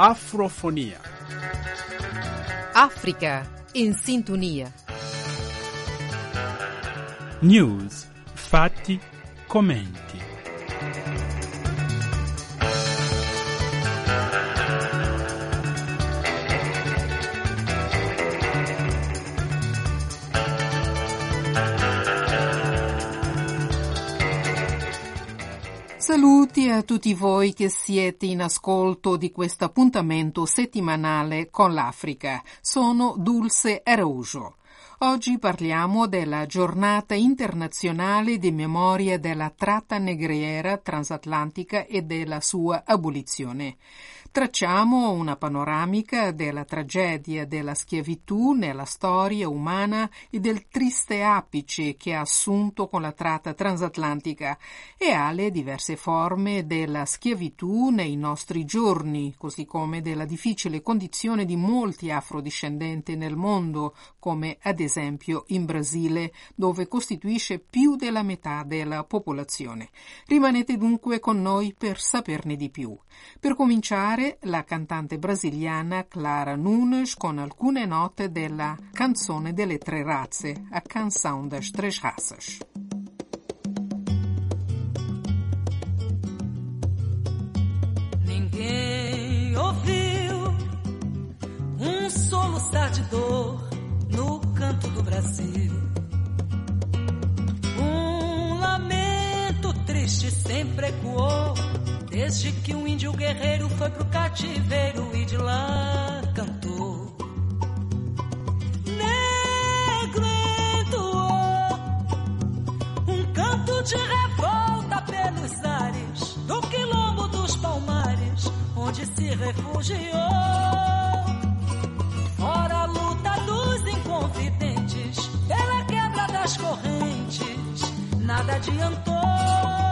Afrofonia. África in sintonia. News, fatti, commenti. Saluti a tutti voi che siete in ascolto di questo appuntamento settimanale con l'Africa. Sono Dulce Araujo. Oggi parliamo della giornata internazionale di memoria della tratta negriera transatlantica e della sua abolizione. Tracciamo una panoramica della tragedia della schiavitù nella storia umana e del triste apice che ha assunto con la tratta transatlantica e alle diverse forme della schiavitù nei nostri giorni, così come della difficile condizione di molti afrodiscendenti nel mondo, come ad esempio in Brasile, dove costituisce più della metà della popolazione. Rimanete dunque con noi per saperne di più. Per cominciare, la cantante brasiliana Clara Nunes con alcune note della Canzone delle Tre Razze, a Canção das Três Raças. Ninguém ouviu um soluçar de dor no canto do Brasil. Um lamento triste sempre ecoou Desde que um índio guerreiro foi pro cativeiro e de lá cantou. Negro entoou um canto de revolta pelos ares do quilombo dos palmares, onde se refugiou. Fora a luta dos inconfidentes, pela quebra das correntes, nada adiantou.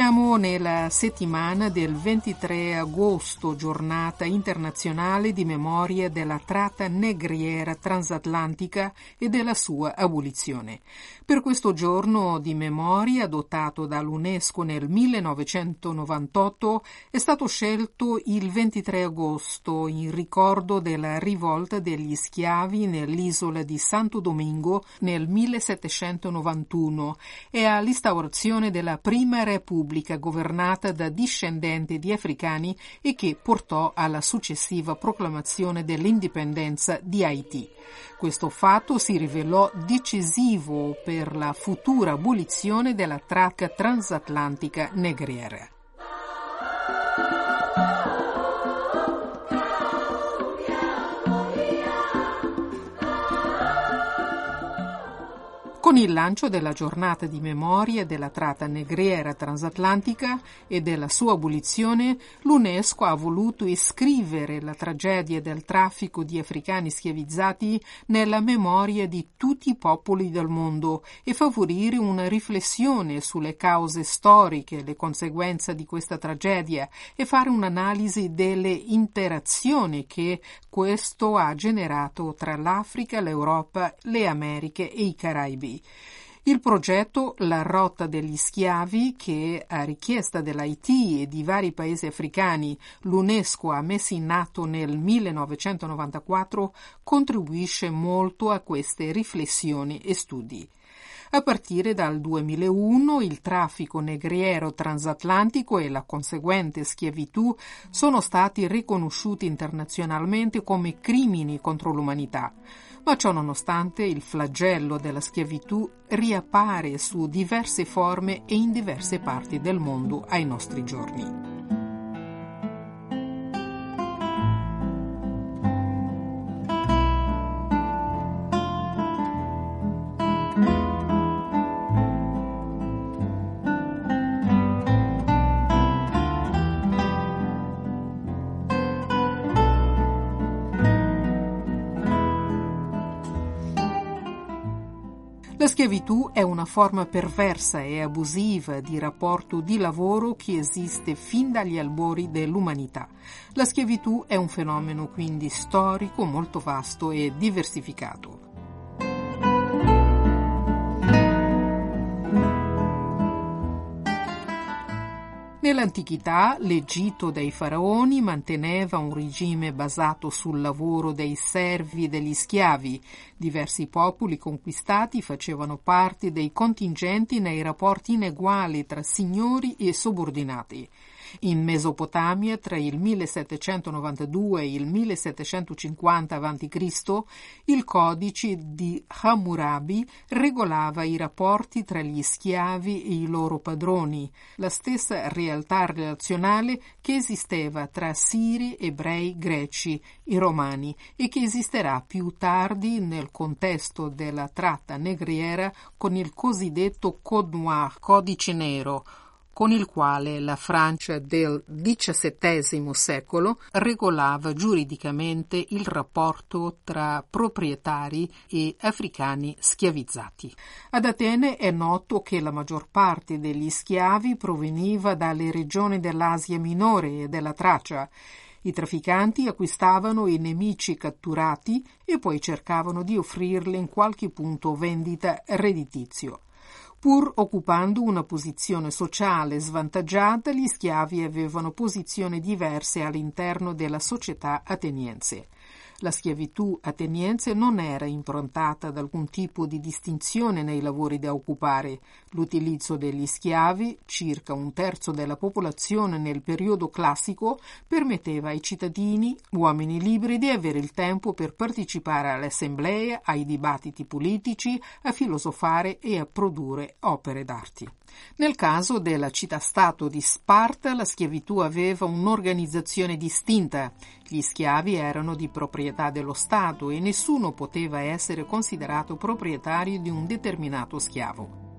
Siamo nella settimana del 23 agosto, giornata internazionale di memoria della tratta negriera transatlantica e della sua abolizione. Per questo giorno di memoria, adottato dall'UNESCO nel 1998, è stato scelto il 23 agosto in ricordo della rivolta degli schiavi nell'isola di Santo Domingo nel 1791 e all'instaurazione della prima repubblica governata da discendenti di africani e che portò alla successiva proclamazione dell'indipendenza di Haiti. Questo fatto si rivelò decisivo per la futura abolizione della tratta transatlantica negriera. Con il lancio della giornata di memoria della tratta negriera transatlantica e della sua abolizione, l'UNESCO ha voluto iscrivere la tragedia del traffico di africani schiavizzati nella memoria di tutti i popoli del mondo e favorire una riflessione sulle cause storiche, le conseguenze di questa tragedia e fare un'analisi delle interazioni che questo ha generato tra l'Africa, l'Europa, le Americhe e i Caraibi. Il progetto La rotta degli schiavi, che a richiesta dell'Haiti e di vari paesi africani l'UNESCO ha messo in atto nel 1994, contribuisce molto a queste riflessioni e studi. A partire dal 2001 il traffico negriero transatlantico e la conseguente schiavitù sono stati riconosciuti internazionalmente come crimini contro l'umanità ma ciò nonostante il flagello della schiavitù riappare su diverse forme e in diverse parti del mondo ai nostri giorni. Schiavitù è una forma perversa e abusiva di rapporto di lavoro che esiste fin dagli albori dell'umanità. La schiavitù è un fenomeno quindi storico molto vasto e diversificato. Nell'antichità l'Egitto dei faraoni manteneva un regime basato sul lavoro dei servi e degli schiavi. Diversi popoli conquistati facevano parte dei contingenti nei rapporti ineguali tra signori e subordinati. In Mesopotamia, tra il 1792 e il 1750 a.C., il codice di Hammurabi regolava i rapporti tra gli schiavi e i loro padroni, la stessa realtà relazionale che esisteva tra siri, ebrei, greci e romani e che esisterà più tardi nel contesto della tratta negriera con il cosiddetto Code Noir, codice nero, con il quale la Francia del XVII secolo regolava giuridicamente il rapporto tra proprietari e africani schiavizzati. Ad Atene è noto che la maggior parte degli schiavi proveniva dalle regioni dell'Asia minore e della Tracia i trafficanti acquistavano i nemici catturati e poi cercavano di offrirli in qualche punto vendita redditizio. Pur occupando una posizione sociale svantaggiata, gli schiavi avevano posizioni diverse all'interno della società ateniense. La schiavitù ateniense non era improntata ad alcun tipo di distinzione nei lavori da occupare. L'utilizzo degli schiavi, circa un terzo della popolazione nel periodo classico, permetteva ai cittadini, uomini liberi, di avere il tempo per partecipare alle assemblee, ai dibattiti politici, a filosofare e a produrre opere d'arte. Nel caso della città-stato di Sparta, la schiavitù aveva un'organizzazione distinta. Gli schiavi erano di proprietà dello Stato e nessuno poteva essere considerato proprietario di un determinato schiavo.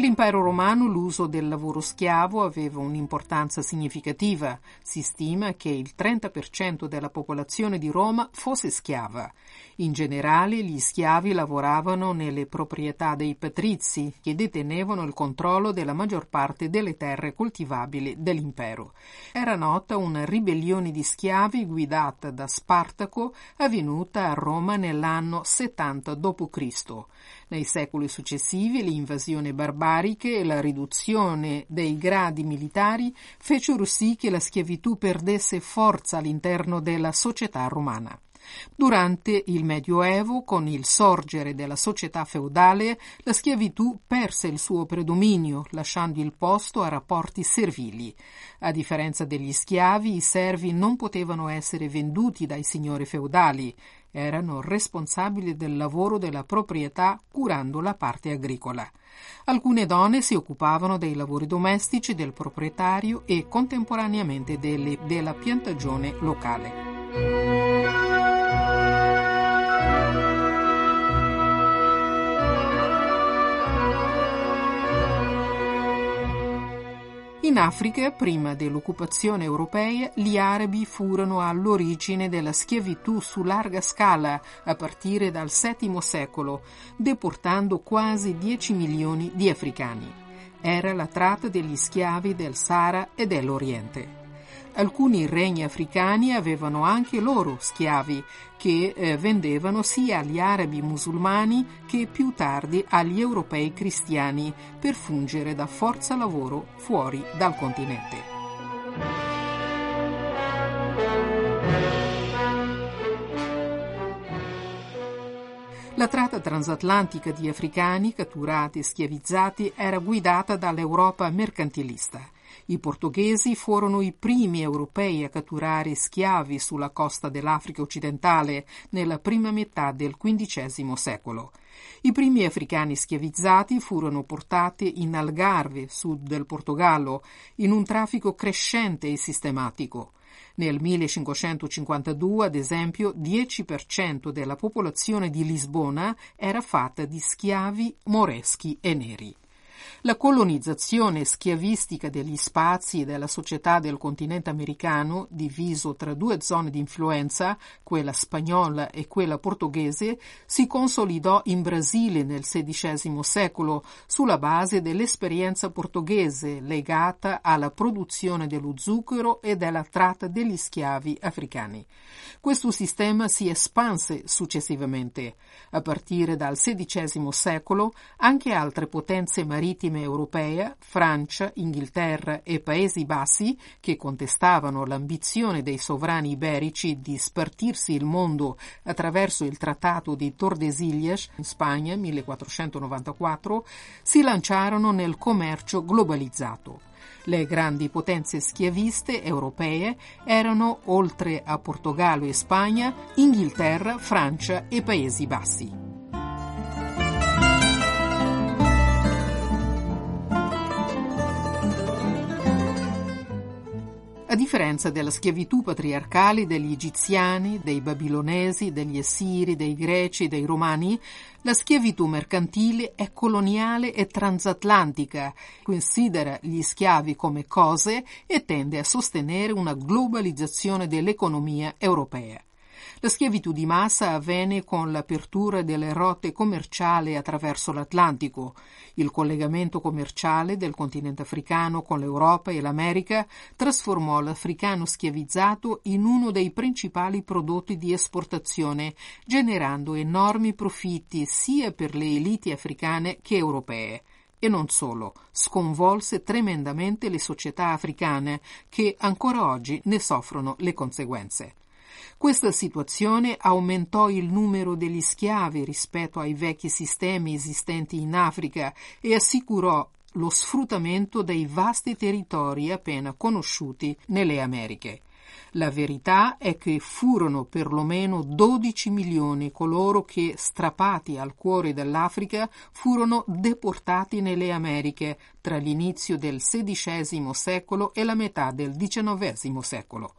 Nell'impero romano l'uso del lavoro schiavo aveva un'importanza significativa. Si stima che il 30% della popolazione di Roma fosse schiava. In generale gli schiavi lavoravano nelle proprietà dei patrizi, che detenevano il controllo della maggior parte delle terre coltivabili dell'impero. Era nota una ribellione di schiavi guidata da Spartaco avvenuta a Roma nell'anno 70 d.C. Nei secoli successivi l'invasione barbarica e la riduzione dei gradi militari fecero sì che la schiavitù perdesse forza all'interno della società romana. Durante il Medioevo, con il sorgere della società feudale, la schiavitù perse il suo predominio, lasciando il posto a rapporti servili. A differenza degli schiavi, i servi non potevano essere venduti dai signori feudali erano responsabili del lavoro della proprietà curando la parte agricola. Alcune donne si occupavano dei lavori domestici del proprietario e contemporaneamente delle, della piantagione locale. In Africa, prima dell'occupazione europea, gli arabi furono all'origine della schiavitù su larga scala a partire dal VII secolo, deportando quasi 10 milioni di africani. Era la tratta degli schiavi del Sahara e dell'Oriente. Alcuni regni africani avevano anche loro schiavi che eh, vendevano sia agli arabi musulmani che più tardi agli europei cristiani per fungere da forza lavoro fuori dal continente. La tratta transatlantica di africani catturati e schiavizzati era guidata dall'Europa mercantilista. I portoghesi furono i primi europei a catturare schiavi sulla costa dell'Africa occidentale nella prima metà del XV secolo. I primi africani schiavizzati furono portati in Algarve, sud del Portogallo, in un traffico crescente e sistematico. Nel 1552, ad esempio, 10% della popolazione di Lisbona era fatta di schiavi moreschi e neri. La colonizzazione schiavistica degli spazi e della società del continente americano, diviso tra due zone di influenza, quella spagnola e quella portoghese, si consolidò in Brasile nel XVI secolo sulla base dell'esperienza portoghese legata alla produzione dello zucchero e della tratta degli schiavi africani. Questo sistema si espanse successivamente. A partire dal XVI secolo anche altre potenze marittime maritime europea, Francia, Inghilterra e Paesi Bassi, che contestavano l'ambizione dei sovrani iberici di spartirsi il mondo attraverso il Trattato di Tordesillas in Spagna 1494, si lanciarono nel commercio globalizzato. Le grandi potenze schiaviste europee erano, oltre a Portogallo e Spagna, Inghilterra, Francia e Paesi Bassi. A differenza della schiavitù patriarcale degli egiziani, dei babilonesi, degli assiri, dei greci dei romani, la schiavitù mercantile è coloniale e transatlantica, considera gli schiavi come cose e tende a sostenere una globalizzazione dell'economia europea. La schiavitù di massa avvenne con l'apertura delle rotte commerciali attraverso l'Atlantico. Il collegamento commerciale del continente africano con l'Europa e l'America trasformò l'africano schiavizzato in uno dei principali prodotti di esportazione, generando enormi profitti sia per le eliti africane che europee. E non solo, sconvolse tremendamente le società africane che ancora oggi ne soffrono le conseguenze. Questa situazione aumentò il numero degli schiavi rispetto ai vecchi sistemi esistenti in Africa e assicurò lo sfruttamento dei vasti territori appena conosciuti nelle Americhe. La verità è che furono perlomeno 12 milioni coloro che, strappati al cuore dell'Africa, furono deportati nelle Americhe tra l'inizio del XVI secolo e la metà del XIX secolo.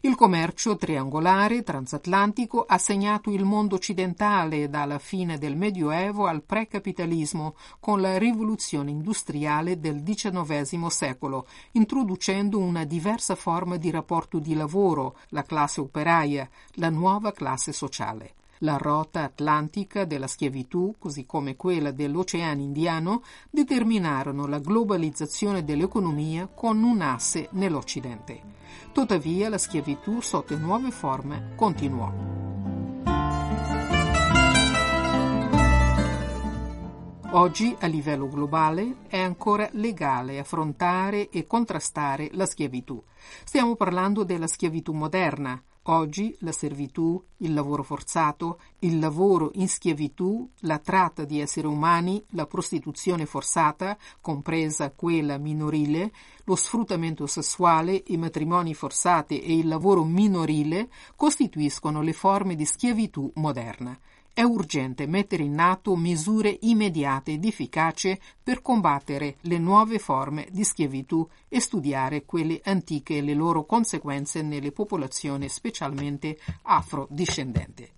Il commercio triangolare transatlantico ha segnato il mondo occidentale dalla fine del Medioevo al precapitalismo con la rivoluzione industriale del XIX secolo, introducendo una diversa forma di rapporto di lavoro, la classe operaia, la nuova classe sociale. La rotta atlantica della schiavitù, così come quella dell'Oceano Indiano, determinarono la globalizzazione dell'economia con un asse nell'Occidente. Tuttavia la schiavitù sotto nuove forme continuò. Oggi a livello globale è ancora legale affrontare e contrastare la schiavitù. Stiamo parlando della schiavitù moderna, Oggi la servitù, il lavoro forzato, il lavoro in schiavitù, la tratta di esseri umani, la prostituzione forzata, compresa quella minorile, lo sfruttamento sessuale, i matrimoni forzati e il lavoro minorile costituiscono le forme di schiavitù moderna. È urgente mettere in atto misure immediate ed efficaci per combattere le nuove forme di schiavitù e studiare quelle antiche e le loro conseguenze nelle popolazioni specialmente afrodiscendenti.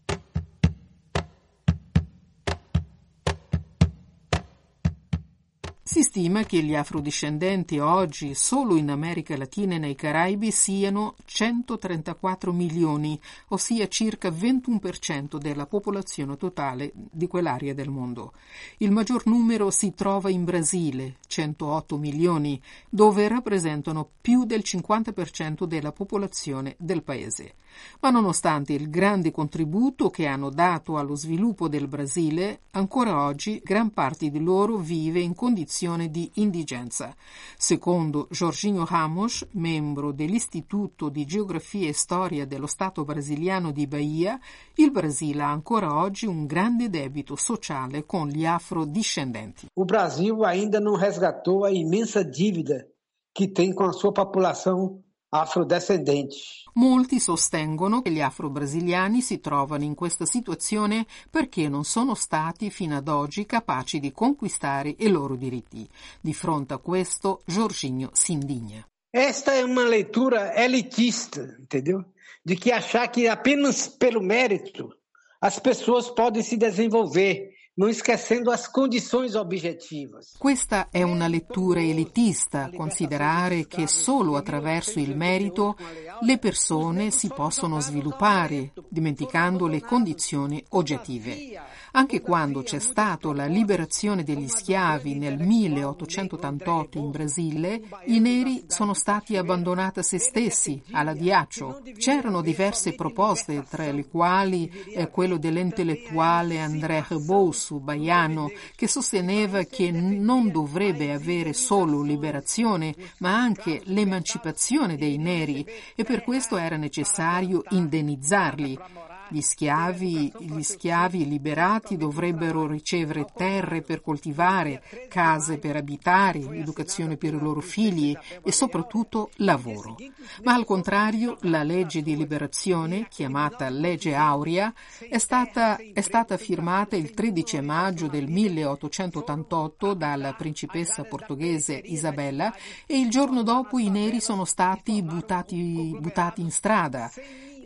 Si stima che gli afrodiscendenti oggi solo in America Latina e nei Caraibi siano 134 milioni, ossia circa 21% della popolazione totale di quell'area del mondo. Il maggior numero si trova in Brasile, 108 milioni, dove rappresentano più del 50% della popolazione del paese. Ma nonostante il grande contributo che hanno dato allo sviluppo del Brasile, ancora oggi gran parte di loro vive in condizione di indigenza. Secondo Jorginho Ramos, membro dell'Istituto di Geografia e Storia dello Stato brasiliano di Bahia, il Brasile ha ancora oggi un grande debito sociale con gli afrodiscendenti. O Brasil ainda não resgatou a imensa dívida que tem com a sua população afrodescendenti. Molti sostengono che gli afro-brasiliani si trovano in questa situazione perché non sono stati fino ad oggi capaci di conquistare i loro diritti. Di fronte a questo, Jorginho si indigna. Esta é uma leitura elitista, entendeu? De que achar que apenas pelo mérito as pessoas podem se desenvolver non esquecendo as condições objetivas. Questa è una lettura elitista, considerare che solo attraverso il merito le persone si possono sviluppare, dimenticando le condizioni oggettive. Anche quando c'è stata la liberazione degli schiavi nel 1888 in Brasile, i neri sono stati abbandonati a se stessi, all'addiaccio. C'erano diverse proposte, tra le quali eh, quello dell'intellettuale André Rebouço, baiano, che sosteneva che non dovrebbe avere solo liberazione, ma anche l'emancipazione dei neri e per questo era necessario indennizzarli. Gli schiavi, gli schiavi liberati dovrebbero ricevere terre per coltivare, case per abitare, educazione per i loro figli e soprattutto lavoro. Ma al contrario, la legge di liberazione, chiamata legge Aurea, è stata, è stata firmata il 13 maggio del 1888 dalla principessa portoghese Isabella e il giorno dopo i neri sono stati buttati, buttati in strada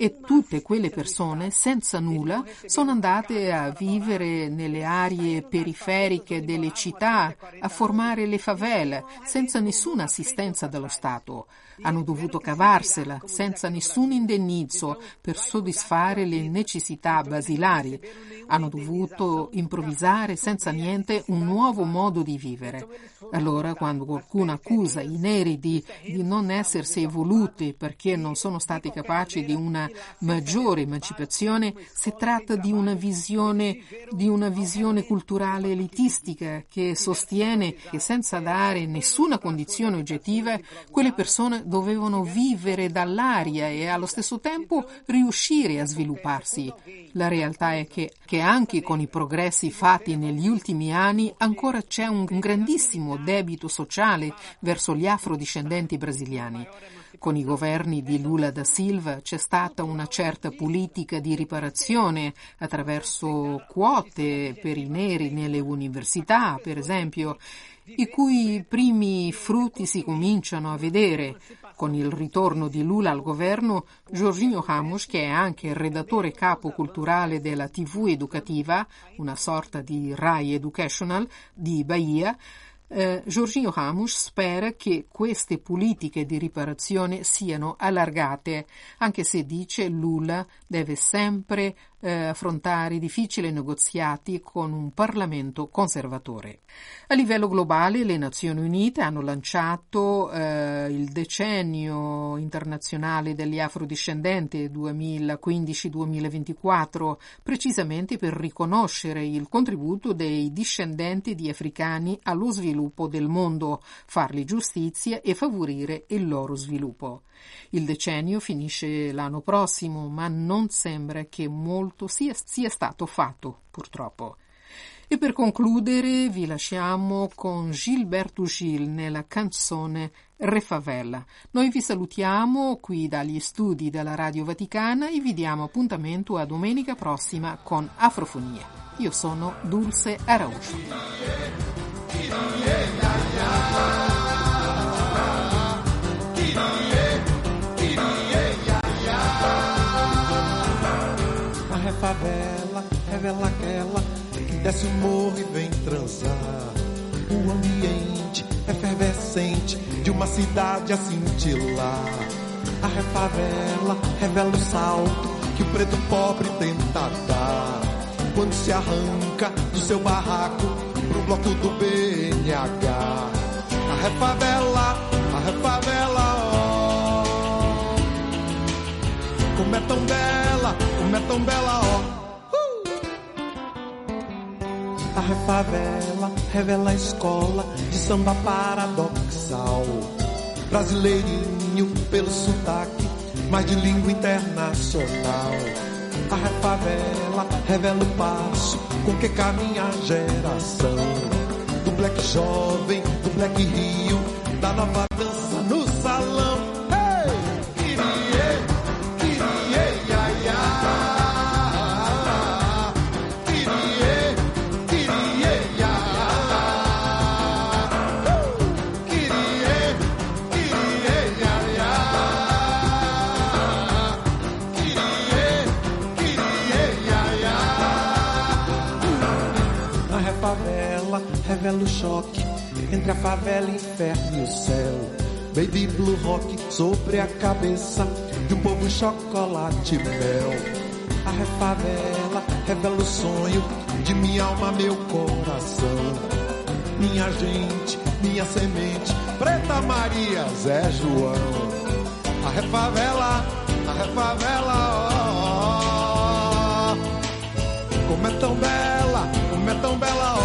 e tutte quelle persone senza nulla sono andate a vivere nelle aree periferiche delle città, a formare le favela, senza nessuna assistenza dello Stato. Hanno dovuto cavarsela senza nessun indennizzo per soddisfare le necessità basilari. Hanno dovuto improvvisare senza niente un nuovo modo di vivere. Allora, quando qualcuno accusa i neri di, di non essersi evoluti perché non sono stati capaci di una maggiore emancipazione, si tratta di una visione, di una visione culturale elitistica che sostiene che senza dare nessuna condizione oggettiva, quelle persone dovevano vivere dall'aria e allo stesso tempo riuscire a svilupparsi. La realtà è che, che anche con i progressi fatti negli ultimi anni ancora c'è un grandissimo debito sociale verso gli afrodiscendenti brasiliani. con i governi di Lula da Silva c'è stata una certa politica di riparazione attraverso quote per i neri nelle università, per esempio, i cui primi frutti si cominciano a vedere. Con il ritorno di Lula al governo, Jorginho Ramos, che è anche il redattore capo culturale della TV educativa, una sorta di Rai Educational di Bahia, eh, Jorginho Ramos spera che queste politiche di riparazione siano allargate, anche se dice Lula deve sempre eh, affrontare difficili negoziati con un Parlamento conservatore. A livello globale le Nazioni Unite hanno lanciato eh, il decennio internazionale degli afrodiscendenti 2015-2024 precisamente per riconoscere il contributo dei discendenti di africani allo sviluppo del mondo, farli giustizia e favorire il loro sviluppo. Il decennio finisce l'anno prossimo, ma non sembra che molto sia, sia stato fatto, purtroppo. E per concludere vi lasciamo con Gilberto Gil nella canzone Re Favela. Noi vi salutiamo qui dagli studi della Radio Vaticana e vi diamo appuntamento a domenica prossima con Afrofonia. Io sono Dulce Araujo. Revela aquela que desce o morro e vem transar. O ambiente efervescente de uma cidade a cintilar. A refavela revela o salto que o preto pobre tenta dar. Quando se arranca do seu barraco pro bloco do BNH. A refavela, a refavela, ó. Como é tão bela como é tão bela, ó. Uh! A refavela revela a escola de samba paradoxal. Brasileirinho pelo sotaque, mas de língua internacional. A refavela revela o passo com que caminha a geração. Do black jovem, do black rio, da nova dança revela o choque entre a favela, inferno e o céu. Baby blue rock sobre a cabeça de um povo chocolate mel. A refavela revela o sonho de minha alma, meu coração. Minha gente, minha semente, Preta Maria, Zé João. A refavela, a refavela, ó. Como é tão bela, como é tão bela, ó.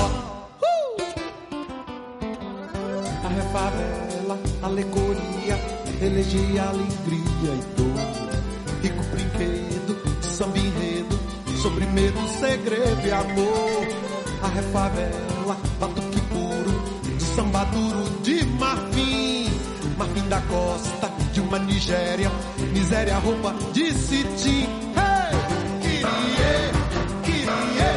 Alegoria, elegia alegria e dor. Rico brinquedo, samba enredo, sobre medo, segredo e amor. A refavela, batuque puro, de samba duro, de marfim. Marfim da costa, de uma Nigéria, miséria, roupa de cetim. Hey! Kirie, kirie.